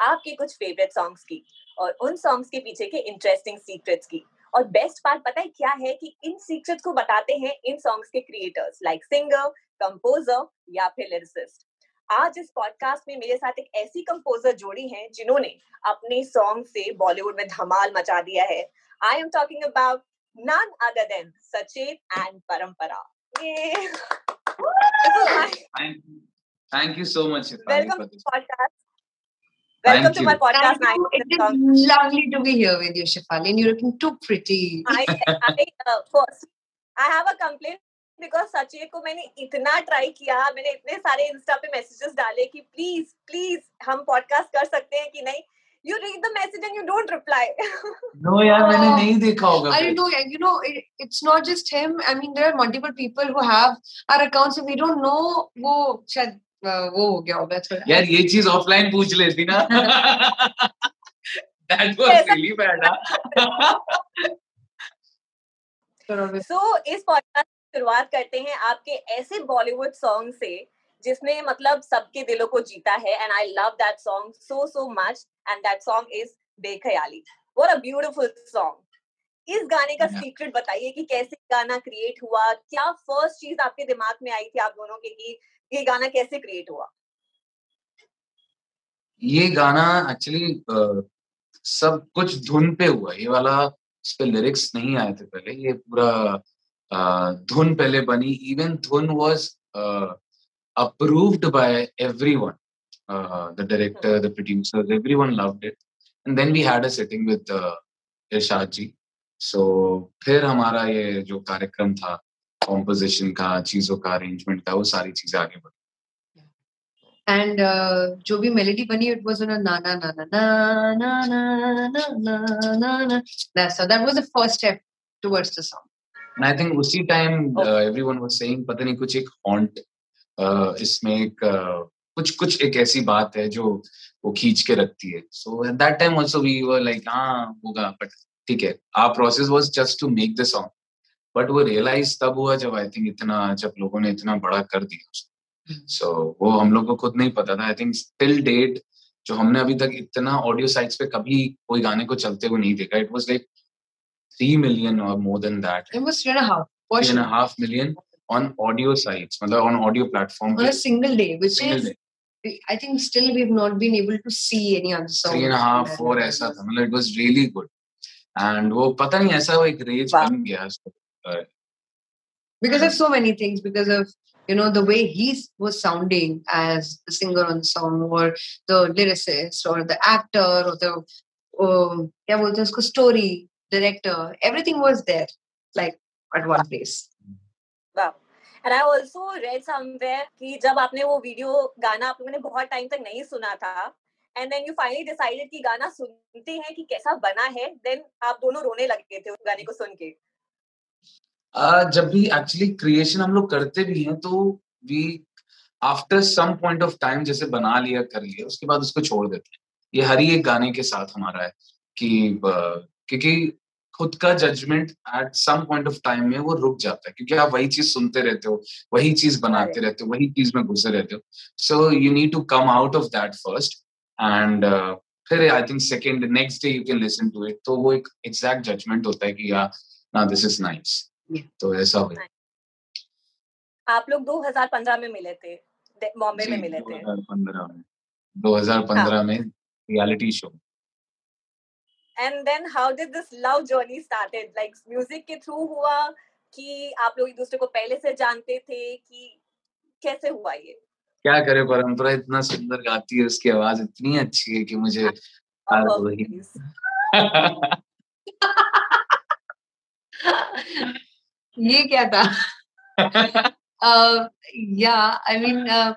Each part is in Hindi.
आपके कुछ फेवरेट सॉन्ग्स की और उन सॉन्ग्स के पीछे के इंटरेस्टिंग सीक्रेट्स की और बेस्ट पार्ट पता है क्या है कि इन सीक्रेट्स को बताते हैं इन सॉन्ग्स के क्रिएटर्स लाइक सिंगर कंपोजर या फिर लिरिसिस्ट आज इस पॉडकास्ट में मेरे साथ एक ऐसी कंपोजर जोड़ी हैं जिन्होंने अपने सॉन्ग से बॉलीवुड में धमाल मचा दिया है I am talking about none other than Sachet and Parampara. Yay! Thank, thank you so much, welcome to the podcast. Welcome कर सकते हैं कि नहीं you read the message and नहीं देखा मल्टीपल पीपल नो वो वो हो गया होगा थोड़ा. यार ये चीज़ ऑफलाइन पूछ लेती ना That was ऐसा- really bad. हाँ? थोड़ा bit- सो इस पॉडकास्ट की शुरुआत करते हैं आपके ऐसे बॉलीवुड सॉन्ग से जिसने मतलब सबके दिलों को जीता है and I love that song so so much and that song is Bekhayali what a beautiful song इस गाने का सीक्रेट बताइए कि कैसे गाना क्रिएट हुआ क्या फ़र्स्ट चीज़ आपके दिमाग में आई थी आप दोनों के कि ये गाना कैसे क्रिएट हुआ? ये गाना एक्चुअली सब कुछ धुन पे हुआ। ये वाला इस पे लिरिक्स नहीं आए थे पहले। ये पूरा धुन पहले बनी। इवन धुन was approved by everyone the director the producer everyone loved it and then we had a setting with Irshad ji. So फिर हमारा ये जो कार्यक्रम था कॉम्पोजिशन का चीज़ों का अरेंजमेंट था वो सारी चीज़ें आगे बढ़ी And uh, जो भी melody बनी, it was on a na na na na na na na na na na na. That's so that was the first step towards the song. And I think उसी टाइम एवरीवन वाज सेइंग पता नहीं कुछ एक हॉन्ट इसमें एक uh, कुछ कुछ एक ऐसी बात है जो वो खींच के रखती है so at that time also we were like हाँ होगा बट ठीक है our process was just to make the song but वो रियलाइज़ तब हुआ जब आई थिंक इतना जब लोगों ने इतना बड़ा कर दिया उसको सो वो हम लोग को खुद नहीं पता था आई थिंक टिल डेट जो हमने अभी तक इतना ऑडियो साइट्स पे कभी कोई गाने को चलते हुए नहीं देखा it was like three million और more than that It was three and a half. for three and a sure. half million on audio sites, मतलब on audio platform. On a single day, which single is day. I think still we've not been able to see any other song. Three and a half, four ऐसा था मतलब it was really good. And वो पता नहीं ऐसा वो एक rage Wow. बन गया Uh, because of so many things because of you know the way he was sounding as the singer on the song or the lyricist or the actor or the um, क्या बोलते हैं उसको story director everything was there like at one place and I also read somewhere कि जब आपने वो वीडियो गाना आप लोगों ने बहुत टाइम तक नहीं सुना था and then you finally decided कि गाना सुनते हैं कि कैसा बना है देन आप दोनों रोने लगे थे उस गाने को सुन के uh, जब भी एक्चुअली क्रिएशन हम लोग करते भी हैं तो we after some point of time जैसे बना लिया कर लिया उसके बाद उसको छोड़ देते हैं। ये हर एक गाने के साथ हमारा है कि क्योंकि खुद का judgement at some point of time में वो रुक जाता है क्योंकि आप वही चीज़ सुनते रहते हो वही चीज़ बनाते रहते हो वही चीज़ में घुसे रहते हो। So you need to come out of that first and फिर I think second next day you can listen to it तो वो एक एग्जैक्ट जजमेंट होता है कि या ना दिस इज़ नाइस तो ऐसा हुआ। आप लोग 2015 में मिले थे बॉम्बे में मिले थे। 2015 में। 2015 में reality show. And then how did this love journey started like music के थ्रू हुआ कि आप लोग एक दूसरे को पहले से जानते थे कि कैसे हुआ ये? क्या करे परंपरा इतना सुंदर गाती है उसकी आवाज़ इतनी अच्छी है कि मुझे ये क्या था uh, yeah i mean uh,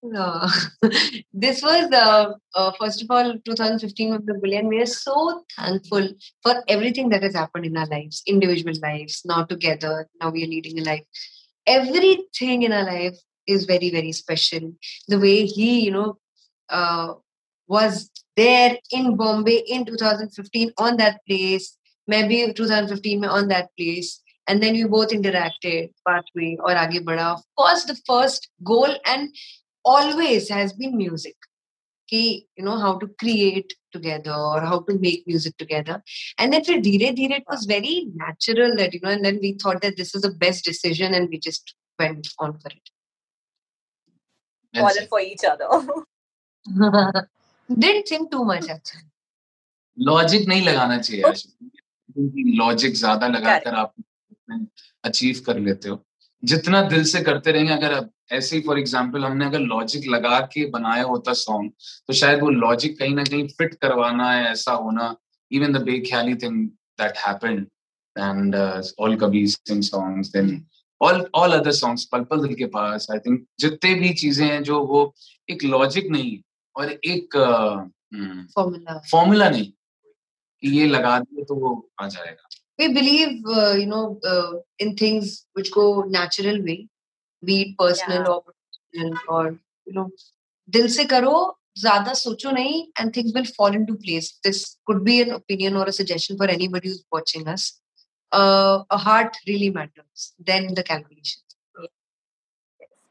No. this was uh, uh, first of all 2015 was the billion. We are so thankful for everything that has happened in our lives, individual lives, now together. Now we are leading a life. Everything in our life is very very special. The way he, you know, uh, was there in Bombay in 2015 on that place, maybe 2015 on that place. And then we both interacted, pathway or aage bada. Of course, the first goal and always has been music. Ki, you know, how to create together or how to make music together. And then for Dheere Dheere, it was very natural that, you know, and then we thought that this is the best decision and we just went on for it. Fallen for each other. Didn't think too much actually. Logic नहीं लगाना चाहिए लॉजिक ज़्यादा लगाकर आप अचीव कर लेते हो। जितना दिल से करते रहेंगे अगर ऐसे ही फॉर एग्ज़ाम्पल हमने अगर लॉजिक लगा के बनाया होता सॉन्ग तो शायद वो लॉजिक कहीं ना कहीं फिट करवाना है ऐसा होना even the Bekhayali thing that happened and all Kabir Singh songs then all all other songs Pal Pal Dil के पास आई थिंक जितने भी चीज़ें हैं जो वो एक लॉजिक नहीं और एक फॉर्मूला फॉर्मूला नहीं कि ये लगा दिए तो वो आ जाएगा we believe uh, you know uh, in things which go natural way be it personal Yeah. or professional or you know dil se karo zyada socho nahi and things will fall into place this could be an opinion or a suggestion for anybody who's watching us uh, a heart really matters than the calculation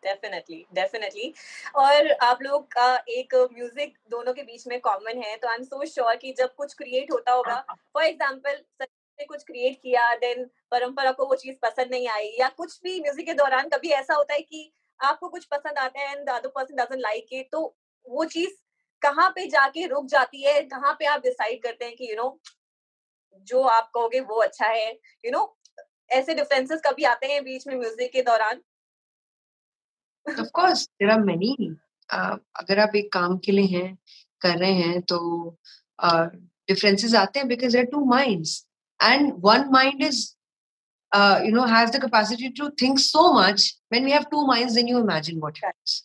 definitely definitely और आप लोग का एक म्यूज़िक दोनों के बीच में कॉमन है तो आई एम सो श्योर कि जब कुछ क्रिएट होता होगा फॉर एग्जांपल ने कुछ क्रिएट किया देन परंपरा को वो चीज़ पसंद नहीं आई या कुछ भी म्यूज़िक के दौरान कभी ऐसा होता है कि आपको कुछ पसंद आता है and other person doesn't like it तो वो चीज़ कहाँ पे जाके रुक जाती है कहाँ पे आप डिसाइड करते हैं कि यू you नो know, जो आप कहोगे वो अच्छा है यू you नो know, ऐसे डिफरेंसेस कभी आते हैं बीच में म्यूज़िक के दौरान? Of course there are many अगर आप एक काम के लिए हैं कर रहे हैं तो डिफरेंसेस uh, आते हैं because there two minds and one mind is you know has the capacity to think so much when we have two minds then you imagine what happens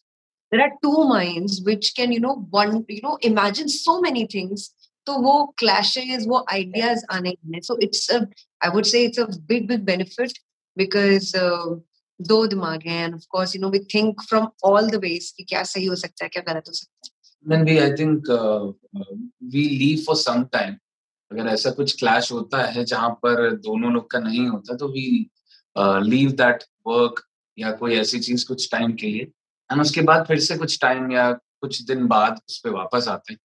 there are two minds which can you know one you know imagine so many things तो वो क्लैशेस वो आइडियाज़ आने so it's I would say it's a big big benefit because दो दिमाग हैं and of course you know we think from all the ways कि क्या सही हो सकता है क्या गलत हो सकता है। Then we i think uh, we leave for some time. अगर ऐसा कुछ क्लैश होता है जहाँ पर दोनों लोग का नहीं होता तो वी लीव दैट वर्क या कोई ऐसी चीज़ कुछ टाइम के लिए। एंड उसके बाद फिर से कुछ टाइम या कुछ दिन बाद उस पर वापस आते हैं।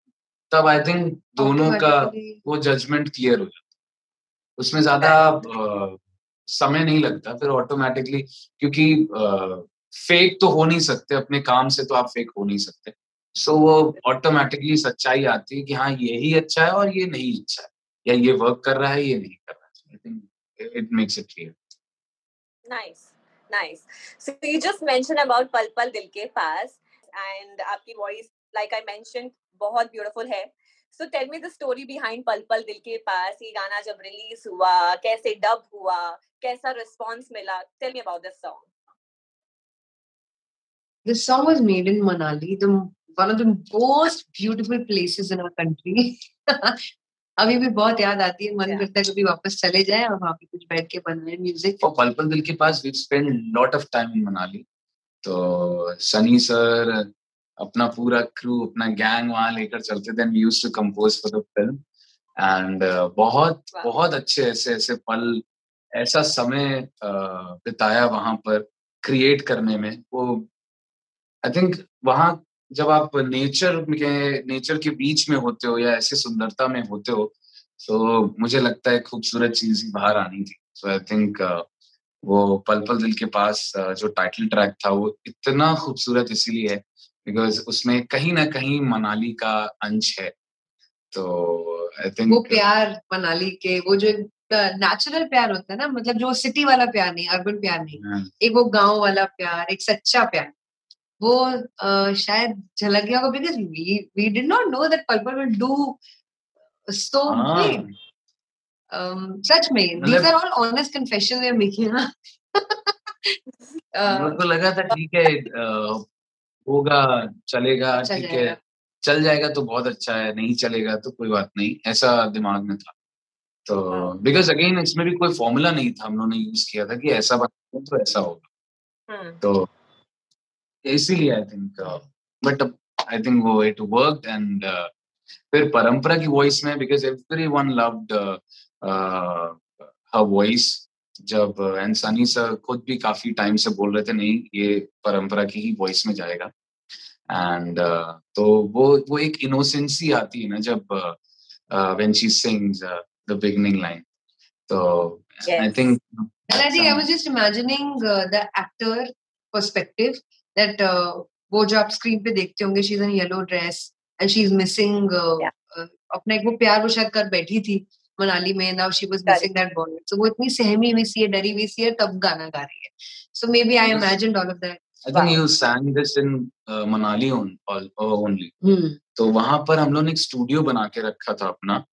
तब आई थिंक दोनों का वो जजमेंट क्लियर हो जाता उसमें ज़्यादा समय नहीं लगता फिर ऑटोमेटिकली क्योंकि फेक तो हो नहीं सकते अपने काम से तो आप फेक हो नहीं सकते। सो so, वो ऑटोमेटिकली सच्चाई आती है कि हाँ यही अच्छा है और ये नहीं अच्छा है या ये वर्क कर रहा है ये नहीं कर रहा है। I think it makes it clear nice nice so you just mention about Pal Pal Dil Ke Paas and आपकी वॉइस लाइक आई मेंशनड बहुत ब्यूटीफुल है। So tell me the story behind Pal Pal Dil के पास ये गाना जब रिलीज़ हुआ कैसे डब हुआ कैसा रिस्पांस मिला tell me about this song This song was made in Manali, the one of the most beautiful places in our country. अभी भी बहुत याद आती है मन करता है कभी वापस चले जाए और वहाँ पे कुछ बैठ के बनाए म्यूज़िक और Pal Pal Dil Ke Paas we spend lot of time in Manali तो सनी सर अपना पूरा क्रू अपना गैंग वहाँ लेकर चलते थे। We used to compose for the film and बहुत बहुत अच्छे ऐसे ऐसे पल ऐसा समय uh, बिताया वहाँ पर क्रिएट करने में। वो आई थिंक वहाँ जब आप नेचर के नेचर के बीच में होते हो या ऐसे सुंदरता में होते हो तो मुझे लगता है खूबसूरत चीज़ ही बाहर आनी थी। सो आई थिंक वो पल पल दिल के पास uh, जो टाइटल ट्रैक था वो इतना खूबसूरत इसीलिए है बिकॉज़ उसमें कहीं ना कहीं मनाली का अंश है। तो आई थिंक वो प्यार मनाली के वो जो नेचुरल प्यार होता है ना मतलब जो सिटी वाला प्यार नहीं अर्बन प्यार नहीं हाँ। एक वो गाँव वाला प्यार एक सच्चा प्यार वो uh, शायद झलक गया होगा because we we did not know that पल्पर will do so big सच में these are all honest confession we making मेरे को लगा था ठीक है होगा चलेगा ठीक है। चल जाएगा तो बहुत अच्छा है नहीं चलेगा तो कोई बात नहीं ऐसा दिमाग में था। तो हाँ। बिकॉज़ अगेन इसमें भी कोई फॉर्मूला नहीं था हम लोगों ने यूज़ किया था कि ऐसा बना तो ऐसा होगा। हम्म, तो इसीलिए I think but I think वो इट वर्क एंड फिर परंपरा की वॉइस में because every one loved her voice जब एंड सनी सर खुद भी काफ़ी टाइम से बोल रहे थे नहीं ये परंपरा की ही वॉइस में जाएगा। एंड uh, तो वो वो एक इनोसेंसी आती है ना जब when she sings the beginning line तो I think And I think I was just imagining uh, the actor perspective that uh, वो जो आप स्क्रीन पे देखते होंगे she is in yellow dress and she is missing अपना एक वो प्यार वो शायद कर बैठी थी। मनाली में now she was missing that boy so वो इतनी सहमी हुई सी है डरी हुई सी है तब गाना गा रही है। So maybe I. Imagined all of that I think you sang this in uh, Manali on, all, uh, only. Hmm तो वहाँ पर हम लोग ने एक स्टूडियो बना के रखा था अपना।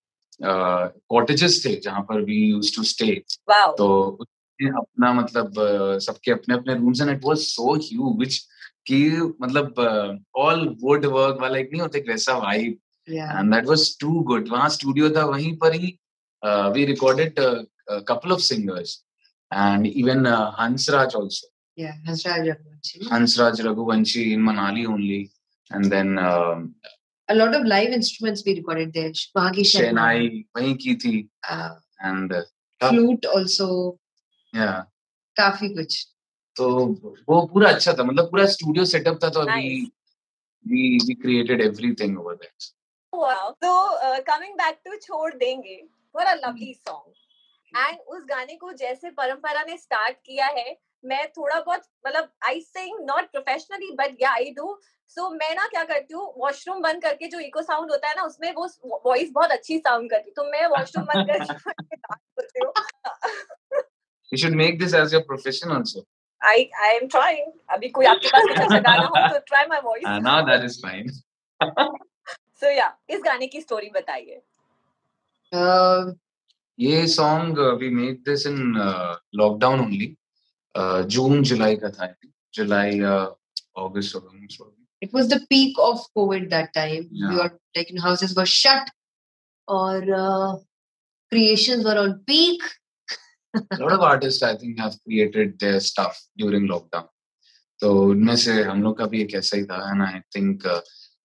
कॉटेजेस थे जहाँ पर वी यूज़ टू स्टे तो अपना मतलब uh, सबके अपने अपने rooms and it was so huge कि मतलब ऑल वुड वर्क वाला एक नहीं होता एक वैसा vibe and that was too good वहाँ स्टूडियो था वहीं पर ही We recorded couple of singers and even Hansraj also या Hansraj Raghuvanshi Hansraj Raghuvanshi in Manali only, and then um, a lot of live instruments we recorded there वहाँ की Chennai वहीं की थी uh, and uh, flute also yeah काफी कुछ तो वो पूरा अच्छा था मतलब पूरा स्टूडियो सेटअप था तो we Nice. we we created everything over there. Wow. So uh, coming back to छोड़ देंगे what a lovely song. And उस गाने को जैसे परंपरा ने स्टार्ट किया है मैं थोड़ा बहुत मतलब I sing not professionally but yeah I do सो मैं ना क्या करती हूँ वॉशरूम बंद करके जो इको साउंड होता है ना उसमें वो वॉइस बहुत अच्छी साउंड करती है। तो मैं वॉशरूम बंद करके करती हूँ। You should make this as your profession also. I I am trying अभी कोई आपके पास कुछ अच्छा गाना हो तो try my Uh, voice now that is fine. So yeah इस गाने की स्टोरी बताइए। ये song we made this in lockdown only June July का था July August it was the peak of COVID that time we are houses were shut और creations were on peak lot of artist I think have created their stuff during lockdown तो उनमें से हम लोग का भी एक ऐसा ही था and I think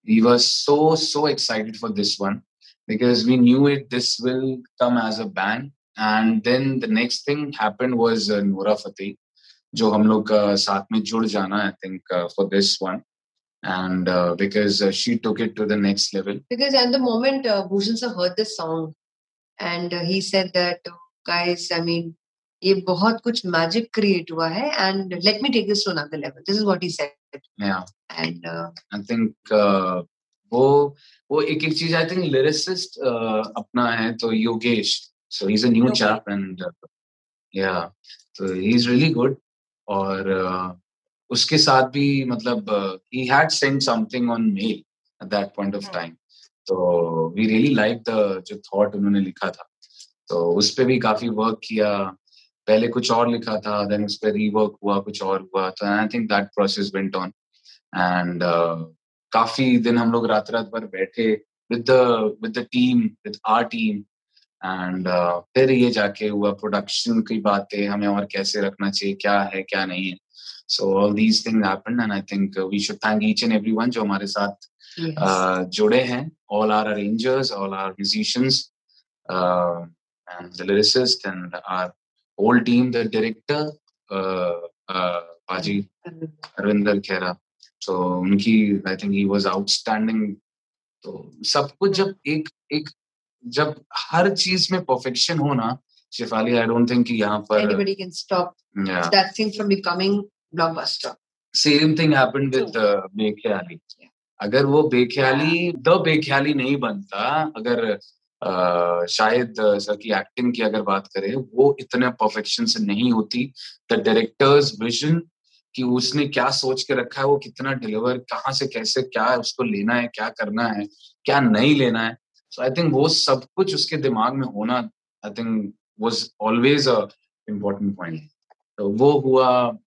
we were so so excited for this one because we knew it this will come as a bang and then the next thing happened was uh, Noora Fateh जो हम लोग का साथ में जुड़ जाना I think uh, for this one and uh, because uh, she took it to the next level Because at the moment uh, Bhushan sir heard this song, and uh, he said that, "Oh, guys, I mean, ये बहुत कुछ magic create हुआ है, and let me take this to another level. This is what he said, yeah and uh, I think uh, वो वो एक एक चीज़ आई थिंक लिरिसिस्ट अपना है तो Yogesh. So he is a new chap and yeah तो ही इज़ रियली गुड और uh, उसके साथ भी मतलब he had send something on mail at that point of. Time तो वी रियली लाइक द जो थॉट उन्होंने लिखा था। तो उस पे भी काफ़ी वर्क किया। पहले कुछ और लिखा था देन उस पर रीवर्क हुआ कुछ और हुआ। तो I think that process went on and काफ़ी दिन हम लोग रात रात भर बैठे with the with the team with our team and फिर ये जाके हुआ प्रोडक्शन की बातें हमें और कैसे रखना चाहिए क्या है क्या नहीं है। So all these things happened and I think we should thank each and everyone जो हमारे साथ yes, uh, जुड़े हैं all our arrangers all our musicians uh, and the lyricist and our whole team the director uh, uh, So उनकी I think he was outstanding. तो सब कुछ जब एक एक जब हर चीज़ में परफेक्शन हो ना शिफाली आई डोंट थिंक कि यहाँ पर anybody can stop yeah, that thing from becoming blockbuster. Same thing happened with Bekhayali अगर वो बेख्याली द बेख्याली नहीं बनता अगर अ, शायद सर की एक्टिंग की अगर बात करें वो इतने परफेक्शन से नहीं होती. द डायरेक्टर्स विजन कि उसने क्या सोच के रखा है वो कितना डिलीवर कहाँ से कैसे क्या उसको लेना है क्या करना है क्या नहीं लेना है। सो आई थिंक वो सब कुछ उसके दिमाग में होना I think was always a important point तो वो हुआ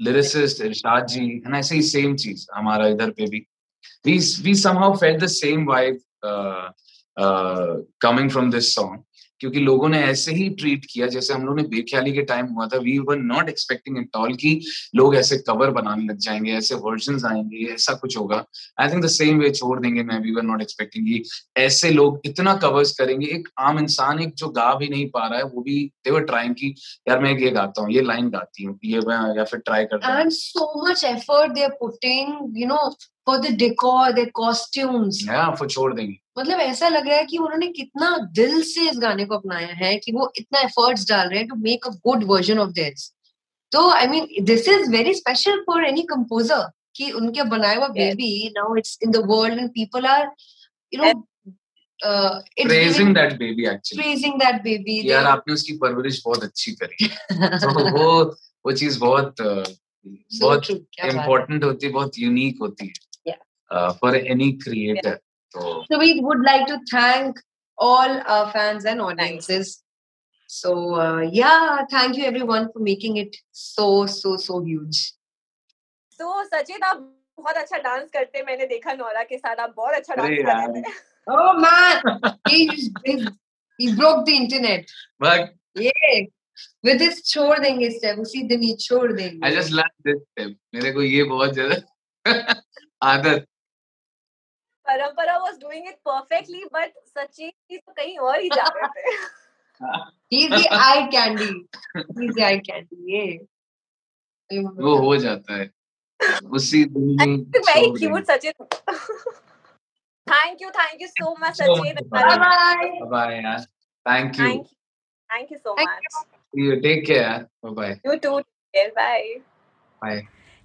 लिरिसिस्ट इरशाद जी है ना ऐसे ही सेम चीज़ हमारा इधर पे भी। Somehow felt the same vibe uh, uh, coming from this song. क्योंकि लोगों ने ऐसे ही ट्रीट किया जैसे हम लोगों ने बेख्याली के टाइम हुआ था we were not expecting it all कि लोग ऐसे कवर बनाने लग जाएँगे ऐसे वर्जन आएँगे ऐसा कुछ होगा। I think the same way छोड़ देंगे मैं वी वर नॉट एक्सपेक्टिंग कि ऐसे लोग इतना कवर्स करेंगे। एक आम इंसान एक जो गा भी नहीं पा रहा है वो भी दे वर ट्राइंग कि यार मैं ये गाता हूँ ये लाइन गाती हूँ ये मैं या फिर ट्राई करता हूँ। So much effort they are putting you know for the decor their costumes. Yeah for छोड़ देंगे। मतलब ऐसा लग रहा है कि उन्होंने कितना दिल से इस गाने को अपनाया है कि वो इतना एफर्ट्स डाल रहे हैं to make a good version of this तो I mean this is very special for any composer कि उनके बनाया हुआ baby now it's in the world and people are you know praising that baby actually praising that baby यार आपने उसकी परवरिश बहुत अच्छी करी। तो वो वो चीज़ बहुत uh, बहुत इम्पोर्टेंट होती है। बहुत यूनिक होती है for any creator So, so we would like to thank all our fans and audiences. So uh, yeah, thank you everyone for making it so so so huge. So Sachin, आप बहुत अच्छा डांस करते हैं मैंने देखा नोरा के साथ आप बहुत अच्छा डांस कर रहे Oh man, he, he, he broke the internet. But yeah. with this छोड़ देंगे step उसी दिन ही छोड़ देंगे I just love this step मेरे को ये बहुत ज़्यादा आदत परंपरा was doing it perfectly but Sachin तो कहीं और ही जा रहे थे। He eye candy he is eye candy ये। वो हो जाता है। उसी दिन में cute Sachin thank you thank you so much Sachin bye bye यार thank you thank you so much you take care bye bye you too care bye bye